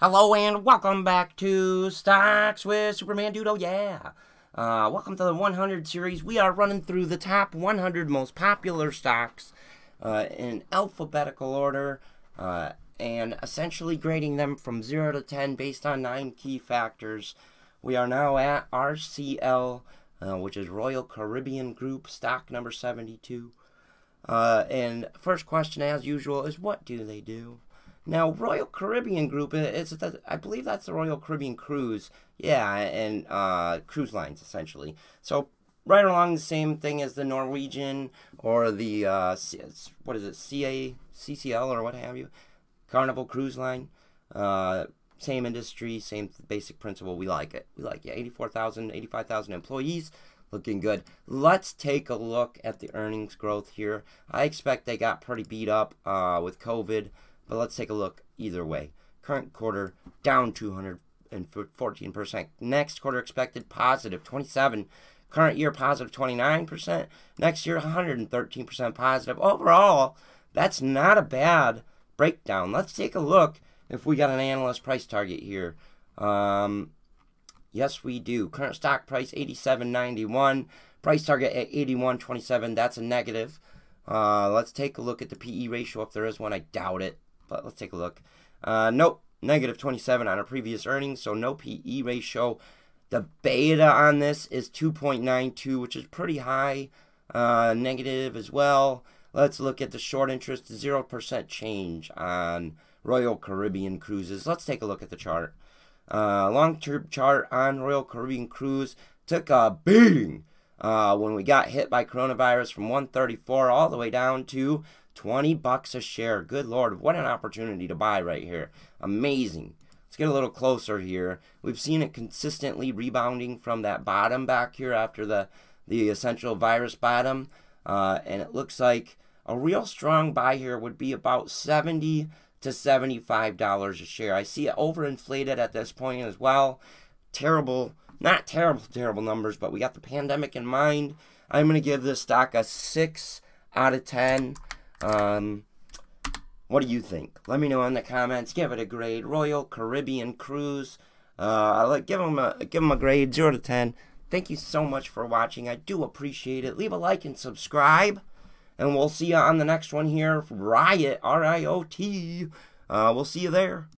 Hello and welcome back to Stocks with Superman Dude. Oh yeah. Uh, welcome to the 100 series. We are running through the top 100 most popular stocks uh, in alphabetical order uh, and essentially grading them from 0 to 10 based on nine key factors. We are now at RCL, uh, which is Royal Caribbean Group, stock number 72. Uh, and first question, as usual, is what do they do? Now, Royal Caribbean Group, it's I believe that's the Royal Caribbean Cruise, yeah, and uh, cruise lines essentially. So right along the same thing as the Norwegian or the uh, what is it, CA, CCL or what have you, Carnival Cruise Line. Uh, same industry, same basic principle. We like it. We like it. 84,000, 85,000 employees. Looking good. Let's take a look at the earnings growth here. I expect they got pretty beat up uh, with COVID. But let's take a look either way. Current quarter down 214%. Next quarter expected positive 27. Current year positive 29%. Next year 113% positive. Overall, that's not a bad breakdown. Let's take a look if we got an analyst price target here. Um, yes, we do. Current stock price 87.91. Price target at 81.27. That's a negative. Uh, let's take a look at the PE ratio if there is one. I doubt it but let's take a look. Uh, nope, negative 27 on our previous earnings, so no PE ratio. The beta on this is 2.92, which is pretty high. Uh, negative as well. Let's look at the short interest, 0% change on Royal Caribbean cruises. Let's take a look at the chart. Uh, long-term chart on Royal Caribbean cruise took a beating uh, when we got hit by coronavirus from 134 all the way down to 20 bucks a share. Good lord, what an opportunity to buy right here. Amazing. Let's get a little closer here. We've seen it consistently rebounding from that bottom back here after the, the essential virus bottom. Uh, and it looks like a real strong buy here would be about 70 to $75 a share. I see it overinflated at this point as well. Terrible, not terrible, terrible numbers, but we got the pandemic in mind. I'm going to give this stock a 6 out of 10. Um, what do you think? Let me know in the comments. Give it a grade. Royal Caribbean Cruise. Uh, like give them a give them a grade zero to ten. Thank you so much for watching. I do appreciate it. Leave a like and subscribe, and we'll see you on the next one here. Riot R I O T. Uh, we'll see you there.